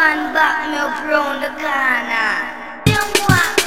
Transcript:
man back me up round the corner. Them walk